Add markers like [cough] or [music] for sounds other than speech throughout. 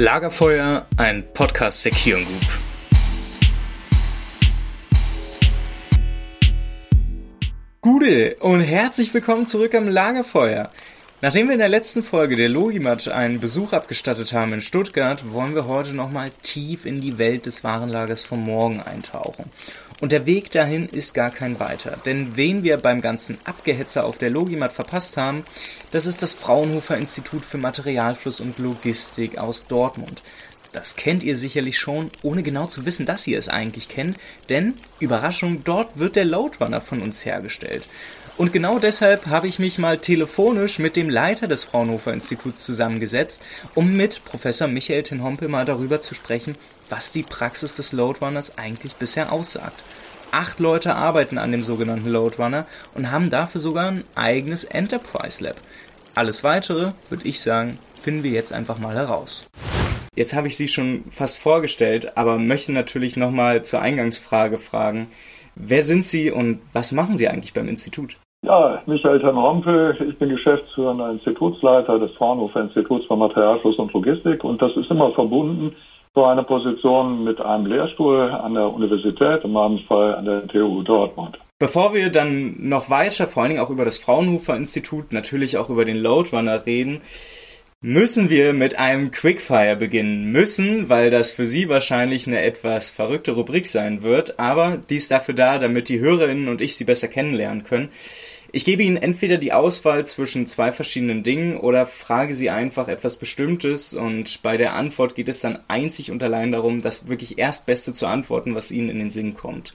Lagerfeuer, ein Podcast der Group. Gute und herzlich willkommen zurück am Lagerfeuer. Nachdem wir in der letzten Folge der Logimat einen Besuch abgestattet haben in Stuttgart, wollen wir heute nochmal tief in die Welt des Warenlagers vom Morgen eintauchen. Und der Weg dahin ist gar kein weiter. Denn wen wir beim ganzen Abgehetzer auf der Logimat verpasst haben, das ist das Fraunhofer Institut für Materialfluss und Logistik aus Dortmund. Das kennt ihr sicherlich schon, ohne genau zu wissen, dass ihr es eigentlich kennt, denn Überraschung, dort wird der Loadrunner von uns hergestellt. Und genau deshalb habe ich mich mal telefonisch mit dem Leiter des Fraunhofer Instituts zusammengesetzt, um mit Professor Michael Tenhompe mal darüber zu sprechen, was die Praxis des Loadrunners eigentlich bisher aussagt. Acht Leute arbeiten an dem sogenannten Loadrunner und haben dafür sogar ein eigenes Enterprise Lab. Alles weitere, würde ich sagen, finden wir jetzt einfach mal heraus. Jetzt habe ich Sie schon fast vorgestellt, aber möchte natürlich nochmal zur Eingangsfrage fragen. Wer sind Sie und was machen Sie eigentlich beim Institut? Ja, Michael Temmerhompel, ich bin geschäftsführender Institutsleiter des Fraunhofer Instituts für Materialfluss und Logistik und das ist immer verbunden so eine Position mit einem Lehrstuhl an der Universität, in meinem Fall an der TU Dortmund. Bevor wir dann noch weiter, vor allen Dingen auch über das Fraunhofer Institut, natürlich auch über den Loadrunner reden, müssen wir mit einem Quickfire beginnen. Müssen, weil das für Sie wahrscheinlich eine etwas verrückte Rubrik sein wird, aber die ist dafür da, damit die Hörerinnen und ich Sie besser kennenlernen können. Ich gebe Ihnen entweder die Auswahl zwischen zwei verschiedenen Dingen oder frage Sie einfach etwas Bestimmtes und bei der Antwort geht es dann einzig und allein darum, das wirklich Erstbeste zu antworten, was Ihnen in den Sinn kommt.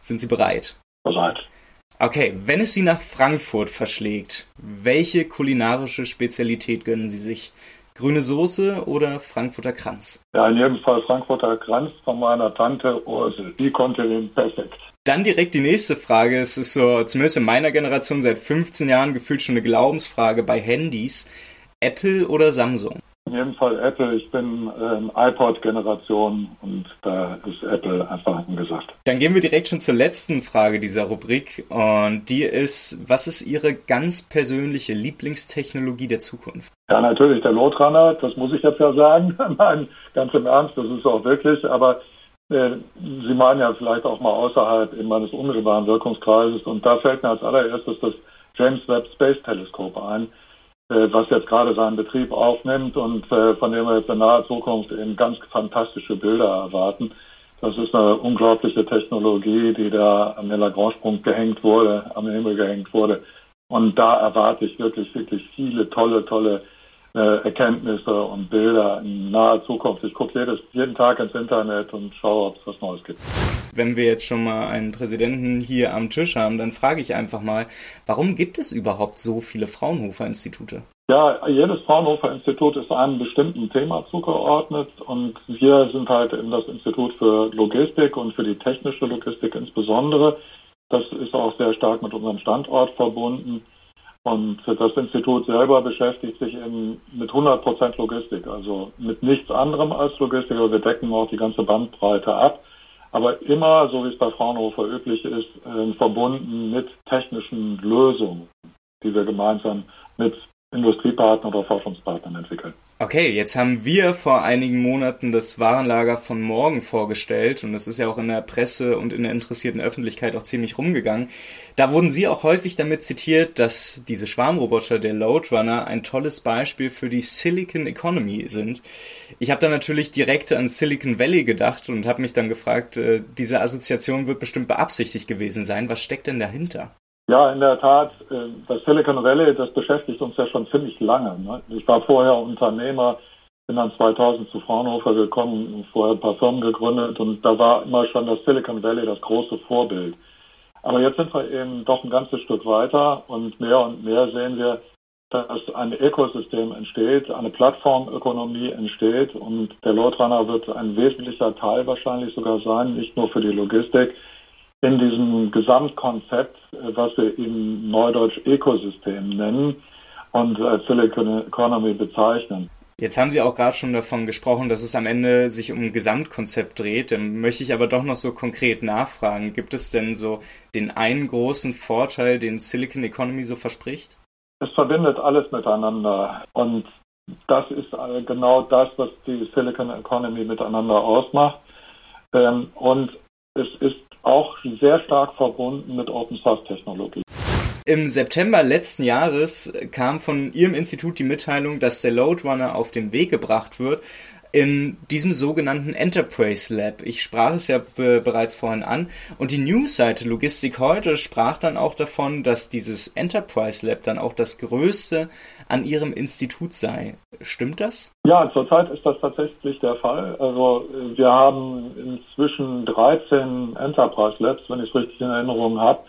Sind Sie bereit? Bereit. Okay, wenn es Sie nach Frankfurt verschlägt, welche kulinarische Spezialität gönnen Sie sich? Grüne Soße oder Frankfurter Kranz? Ja, in jedem Fall Frankfurter Kranz von meiner Tante Ursel. Die konnte den perfekt. Dann direkt die nächste Frage. Es ist so, zumindest in meiner Generation seit 15 Jahren gefühlt schon eine Glaubensfrage bei Handys. Apple oder Samsung? In jedem Fall Apple. Ich bin ähm, iPod-Generation und da ist Apple einfach angesagt. Dann gehen wir direkt schon zur letzten Frage dieser Rubrik und die ist, was ist Ihre ganz persönliche Lieblingstechnologie der Zukunft? Ja, natürlich der Loadrunner, das muss ich jetzt ja sagen. [laughs] Nein, ganz im Ernst, das ist auch wirklich, aber äh, Sie meinen ja vielleicht auch mal außerhalb in meines unmittelbaren Wirkungskreises. Und da fällt mir als allererstes das James Webb Space Teleskop ein, was jetzt gerade seinen Betrieb aufnimmt und äh, von dem wir jetzt in naher Zukunft eben ganz fantastische Bilder erwarten. Das ist eine unglaubliche Technologie, die da am Lagrange-Punkt gehängt wurde, am Himmel gehängt wurde. Und da erwarte ich wirklich, wirklich viele tolle, tolle äh, Erkenntnisse und Bilder in naher Zukunft. Ich gucke jeden Tag ins Internet und schaue, ob es was Neues gibt. Wenn wir jetzt schon mal einen Präsidenten hier am Tisch haben, dann frage ich einfach mal, warum gibt es überhaupt so viele Fraunhofer-Institute? Ja, jedes Fraunhofer-Institut ist einem bestimmten Thema zugeordnet und wir sind halt in das Institut für Logistik und für die technische Logistik insbesondere. Das ist auch sehr stark mit unserem Standort verbunden. Und das Institut selber beschäftigt sich eben mit 100 Prozent Logistik, also mit nichts anderem als Logistik, aber wir decken auch die ganze Bandbreite ab. Aber immer, so wie es bei Fraunhofer üblich ist, äh, verbunden mit technischen Lösungen, die wir gemeinsam mit Industriepartnern oder Forschungspartnern entwickeln. Okay, jetzt haben wir vor einigen Monaten das Warenlager von morgen vorgestellt und das ist ja auch in der Presse und in der interessierten Öffentlichkeit auch ziemlich rumgegangen. Da wurden Sie auch häufig damit zitiert, dass diese Schwarmroboter der Loadrunner ein tolles Beispiel für die Silicon Economy sind. Ich habe da natürlich direkt an Silicon Valley gedacht und habe mich dann gefragt, äh, diese Assoziation wird bestimmt beabsichtigt gewesen sein. Was steckt denn dahinter? Ja, in der Tat, äh, das Silicon Valley, das beschäftigt uns ja schon ziemlich lange. Ne? Ich war vorher Unternehmer, bin dann 2000 zu Fraunhofer gekommen, vorher ein paar Firmen gegründet und da war immer schon das Silicon Valley das große Vorbild. Aber jetzt sind wir eben doch ein ganzes Stück weiter und mehr und mehr sehen wir, dass ein Ökosystem entsteht, eine Plattformökonomie entsteht und der Loadrunner wird ein wesentlicher Teil wahrscheinlich sogar sein, nicht nur für die Logistik, in diesem Gesamtkonzept, äh, was wir im Neudeutsch Ökosystem nennen und als Silicon Economy bezeichnen. Jetzt haben Sie auch gerade schon davon gesprochen, dass es am Ende sich um ein Gesamtkonzept dreht. Dann möchte ich aber doch noch so konkret nachfragen. Gibt es denn so den einen großen Vorteil, den Silicon Economy so verspricht? Es verbindet alles miteinander. Und das ist äh, genau das, was die Silicon Economy miteinander ausmacht. Ähm, und es ist auch sehr stark verbunden mit Open Source Technologie. Im September letzten Jahres kam von Ihrem Institut die Mitteilung, dass der Loadrunner auf den Weg gebracht wird in diesem sogenannten Enterprise Lab. Ich sprach es ja bereits vorhin an und die Newsseite Logistik heute sprach dann auch davon, dass dieses Enterprise Lab dann auch das größte an ihrem Institut sei. Stimmt das? Ja, zurzeit ist das tatsächlich der Fall. Also wir haben inzwischen 13 Enterprise Labs, wenn ich es richtig in Erinnerung habe,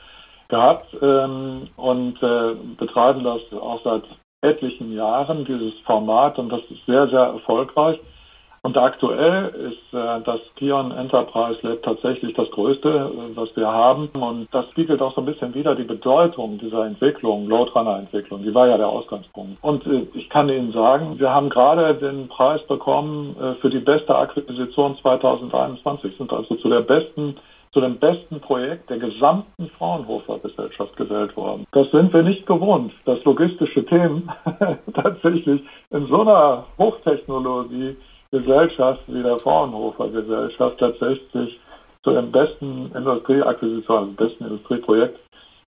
gehabt ähm, und äh, betreiben das auch seit etlichen Jahren, dieses Format, und das ist sehr, sehr erfolgreich. Und aktuell ist äh, das Kion Enterprise Lab tatsächlich das größte, äh, was wir haben. Und das spiegelt auch so ein bisschen wieder die Bedeutung dieser Entwicklung, Loadrunner-Entwicklung. Die war ja der Ausgangspunkt. Und äh, ich kann Ihnen sagen, wir haben gerade den Preis bekommen äh, für die beste Akquisition 2021, sind also zu der besten zu dem besten Projekt der gesamten Fraunhofer Gesellschaft gewählt worden. Das sind wir nicht gewohnt, dass logistische Themen [laughs] tatsächlich in so einer Hochtechnologie Gesellschaft wie der Fraunhofer Gesellschaft tatsächlich zu dem besten Industrieakquisition, besten Industrieprojekt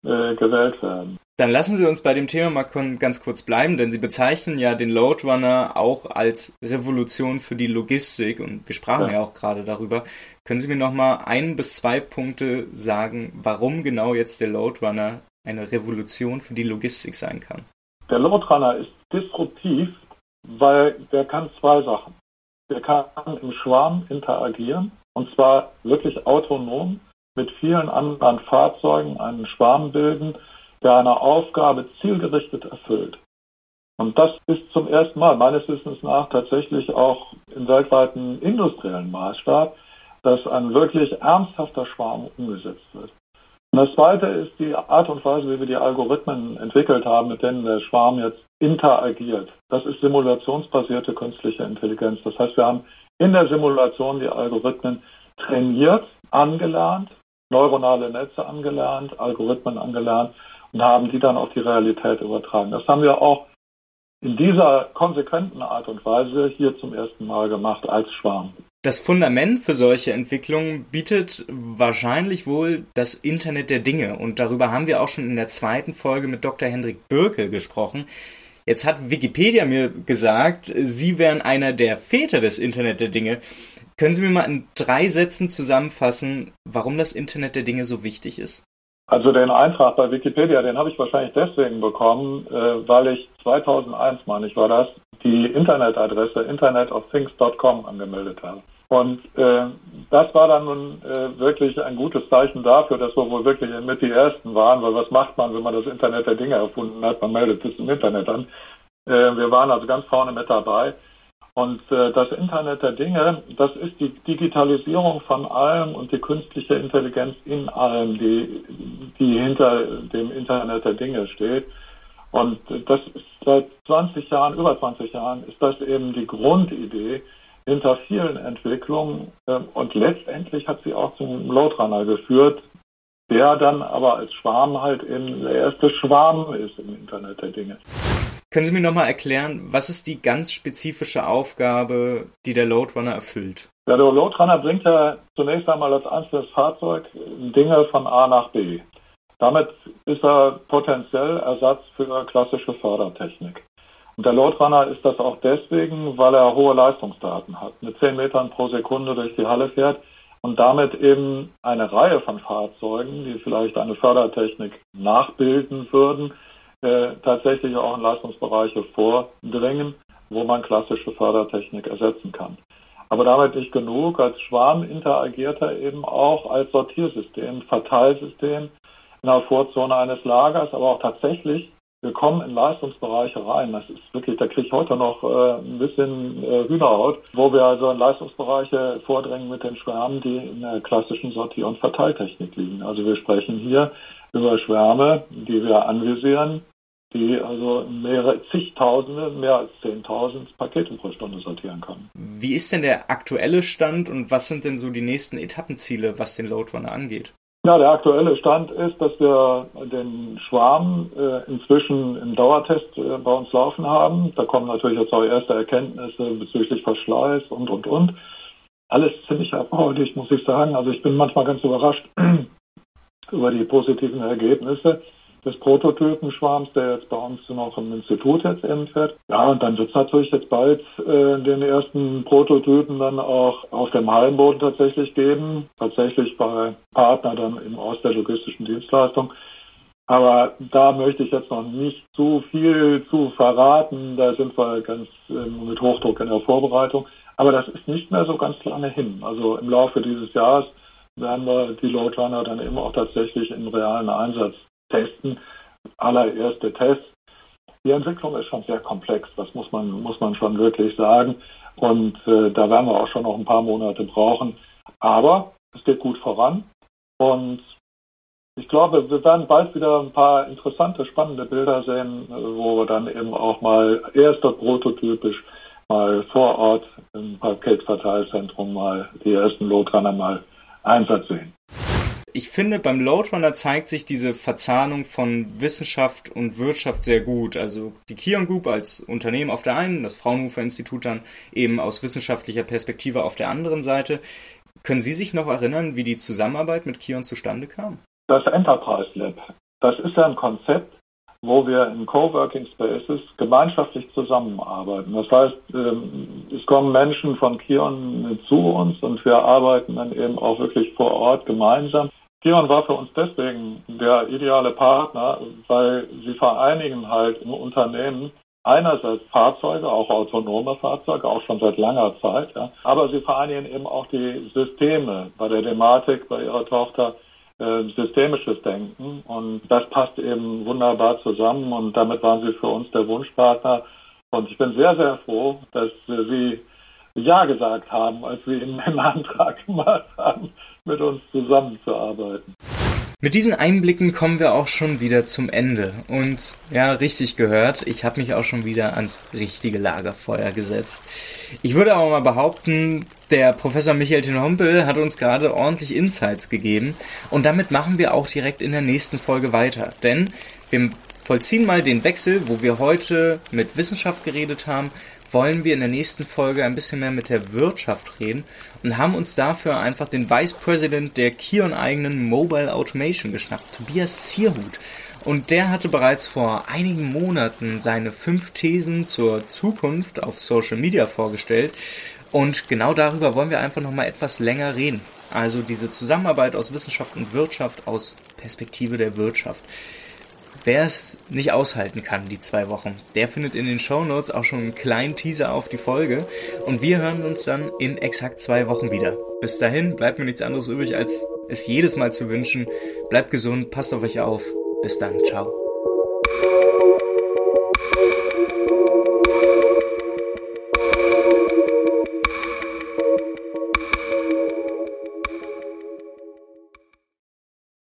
äh, gewählt werden. Dann lassen Sie uns bei dem Thema mal ganz kurz bleiben, denn Sie bezeichnen ja den Loadrunner auch als Revolution für die Logistik und wir sprachen ja, ja auch gerade darüber. Können Sie mir noch mal ein bis zwei Punkte sagen, warum genau jetzt der Loadrunner eine Revolution für die Logistik sein kann? Der Loadrunner ist disruptiv, weil der kann zwei Sachen. Der kann im Schwarm interagieren und zwar wirklich autonom mit vielen anderen Fahrzeugen einen Schwarm bilden, der eine Aufgabe zielgerichtet erfüllt. Und das ist zum ersten Mal meines Wissens nach tatsächlich auch im weltweiten industriellen Maßstab, dass ein wirklich ernsthafter Schwarm umgesetzt wird. Und das Zweite ist die Art und Weise, wie wir die Algorithmen entwickelt haben, mit denen der Schwarm jetzt interagiert. Das ist simulationsbasierte künstliche Intelligenz. Das heißt, wir haben in der Simulation die Algorithmen trainiert, angelernt, neuronale Netze angelernt, Algorithmen angelernt und haben die dann auf die Realität übertragen. Das haben wir auch in dieser konsequenten Art und Weise hier zum ersten Mal gemacht als Schwarm. Das Fundament für solche Entwicklungen bietet wahrscheinlich wohl das Internet der Dinge. Und darüber haben wir auch schon in der zweiten Folge mit Dr. Hendrik Birke gesprochen. Jetzt hat Wikipedia mir gesagt, Sie wären einer der Väter des Internet der Dinge. Können Sie mir mal in drei Sätzen zusammenfassen, warum das Internet der Dinge so wichtig ist? Also den Eintrag bei Wikipedia, den habe ich wahrscheinlich deswegen bekommen, äh, weil ich 2001, meine ich, war das, die Internetadresse internetofthings.com angemeldet habe. Und äh, das war dann nun äh, wirklich ein gutes Zeichen dafür, dass wir wohl wirklich mit die Ersten waren, weil was macht man, wenn man das Internet der Dinge erfunden hat? Man meldet es im Internet an. Äh, wir waren also ganz vorne mit dabei. Und äh, das Internet der Dinge, das ist die Digitalisierung von allem und die künstliche Intelligenz in allem, die, die hinter dem Internet der Dinge steht. Und das ist seit 20 Jahren, über 20 Jahren, ist das eben die Grundidee, hinter vielen Entwicklungen ähm, und letztendlich hat sie auch zum Loadrunner geführt, der dann aber als Schwarm halt eben der erste Schwarm ist im Internet der Dinge. Können Sie mir nochmal erklären, was ist die ganz spezifische Aufgabe, die der Loadrunner erfüllt? Ja, der Loadrunner bringt ja zunächst einmal als einzelnes Fahrzeug Dinge von A nach B. Damit ist er potenziell Ersatz für klassische Fördertechnik. Und der Loadrunner ist das auch deswegen, weil er hohe Leistungsdaten hat. Mit 10 Metern pro Sekunde durch die Halle fährt und damit eben eine Reihe von Fahrzeugen, die vielleicht eine Fördertechnik nachbilden würden, äh, tatsächlich auch in Leistungsbereiche vordringen, wo man klassische Fördertechnik ersetzen kann. Aber damit nicht genug. Als Schwarm interagiert er eben auch als Sortiersystem, Verteilsystem in der Vorzone eines Lagers, aber auch tatsächlich wir kommen in Leistungsbereiche rein. Das ist wirklich, da kriege ich heute noch äh, ein bisschen äh, Hühnerhaut, wo wir also in Leistungsbereiche vordringen mit den Schwärmen, die in der klassischen Sortier- und Verteiltechnik liegen. Also wir sprechen hier über Schwärme, die wir anvisieren, die also mehrere zigtausende, mehr als zehntausend Pakete pro Stunde sortieren können. Wie ist denn der aktuelle Stand und was sind denn so die nächsten Etappenziele, was den Loadrunner angeht? Ja, der aktuelle Stand ist, dass wir den Schwarm äh, inzwischen im Dauertest äh, bei uns laufen haben. Da kommen natürlich jetzt auch erste Erkenntnisse bezüglich Verschleiß und, und, und. Alles ziemlich erbaulich, muss ich sagen. Also ich bin manchmal ganz überrascht [clears throat] über die positiven Ergebnisse des Prototypenschwarms, der jetzt bei uns noch im Institut jetzt eben fährt. Ja, und dann wird es natürlich jetzt bald äh, den ersten Prototypen dann auch auf dem Hallenboden tatsächlich geben. Tatsächlich bei Partner dann eben aus der logistischen Dienstleistung. Aber da möchte ich jetzt noch nicht zu viel zu verraten. Da sind wir ganz äh, mit Hochdruck in der Vorbereitung. Aber das ist nicht mehr so ganz lange hin. Also im Laufe dieses Jahres werden wir die Loadrunner dann eben auch tatsächlich im realen Einsatz testen. Allererste Tests. Die Entwicklung ist schon sehr komplex, das muss man, muss man schon wirklich sagen. Und äh, da werden wir auch schon noch ein paar Monate brauchen. Aber es geht gut voran. Und ich glaube, wir werden bald wieder ein paar interessante, spannende Bilder sehen, wo wir dann eben auch mal erster prototypisch mal vor Ort im Paketverteilzentrum mal die ersten Loadrunner mal Einsatz sehen ich finde, beim Loadrunner zeigt sich diese Verzahnung von Wissenschaft und Wirtschaft sehr gut. Also die Kion Group als Unternehmen auf der einen, das Fraunhofer Institut dann eben aus wissenschaftlicher Perspektive auf der anderen Seite. Können Sie sich noch erinnern, wie die Zusammenarbeit mit Kion zustande kam? Das Enterprise Lab, das ist ja ein Konzept, wo wir in Coworking Spaces gemeinschaftlich zusammenarbeiten. Das heißt, ähm, es kommen Menschen von Kion zu uns und wir arbeiten dann eben auch wirklich vor Ort gemeinsam. Kion war für uns deswegen der ideale Partner, weil sie vereinigen halt im Unternehmen einerseits Fahrzeuge, auch autonome Fahrzeuge, auch schon seit langer Zeit, ja. aber sie vereinigen eben auch die Systeme bei der Thematik bei ihrer Tochter äh, systemisches Denken. Und das passt eben wunderbar zusammen. Und damit waren sie für uns der Wunschpartner. Und ich bin sehr, sehr froh, dass Sie Ja gesagt haben, als wir Ihnen einen [laughs] Antrag gemacht haben, mit uns zusammenzuarbeiten. Mit diesen Einblicken kommen wir auch schon wieder zum Ende. Und ja, richtig gehört, ich habe mich auch schon wieder ans richtige Lagerfeuer gesetzt. Ich würde aber mal behaupten, der Professor Michael Tinhompel hat uns gerade ordentlich Insights gegeben. Und damit machen wir auch direkt in der nächsten Folge weiter. Denn wir vollziehen mal den Wechsel, wo wir heute mit Wissenschaft geredet haben, wollen wir in der nächsten Folge ein bisschen mehr mit der Wirtschaft reden und haben uns dafür einfach den Vice President der Kion eigenen Mobile Automation geschnappt, Tobias Zierhut. Und der hatte bereits vor einigen Monaten seine fünf Thesen zur Zukunft auf Social Media vorgestellt. Und genau darüber wollen wir einfach nochmal etwas länger reden. Also diese Zusammenarbeit aus Wissenschaft und Wirtschaft aus Perspektive der Wirtschaft. Wer es nicht aushalten kann, die zwei Wochen, der findet in den Show Notes auch schon einen kleinen Teaser auf die Folge. Und wir hören uns dann in exakt zwei Wochen wieder. Bis dahin bleibt mir nichts anderes übrig, als es jedes Mal zu wünschen. Bleibt gesund, passt auf euch auf. Bis dann, ciao.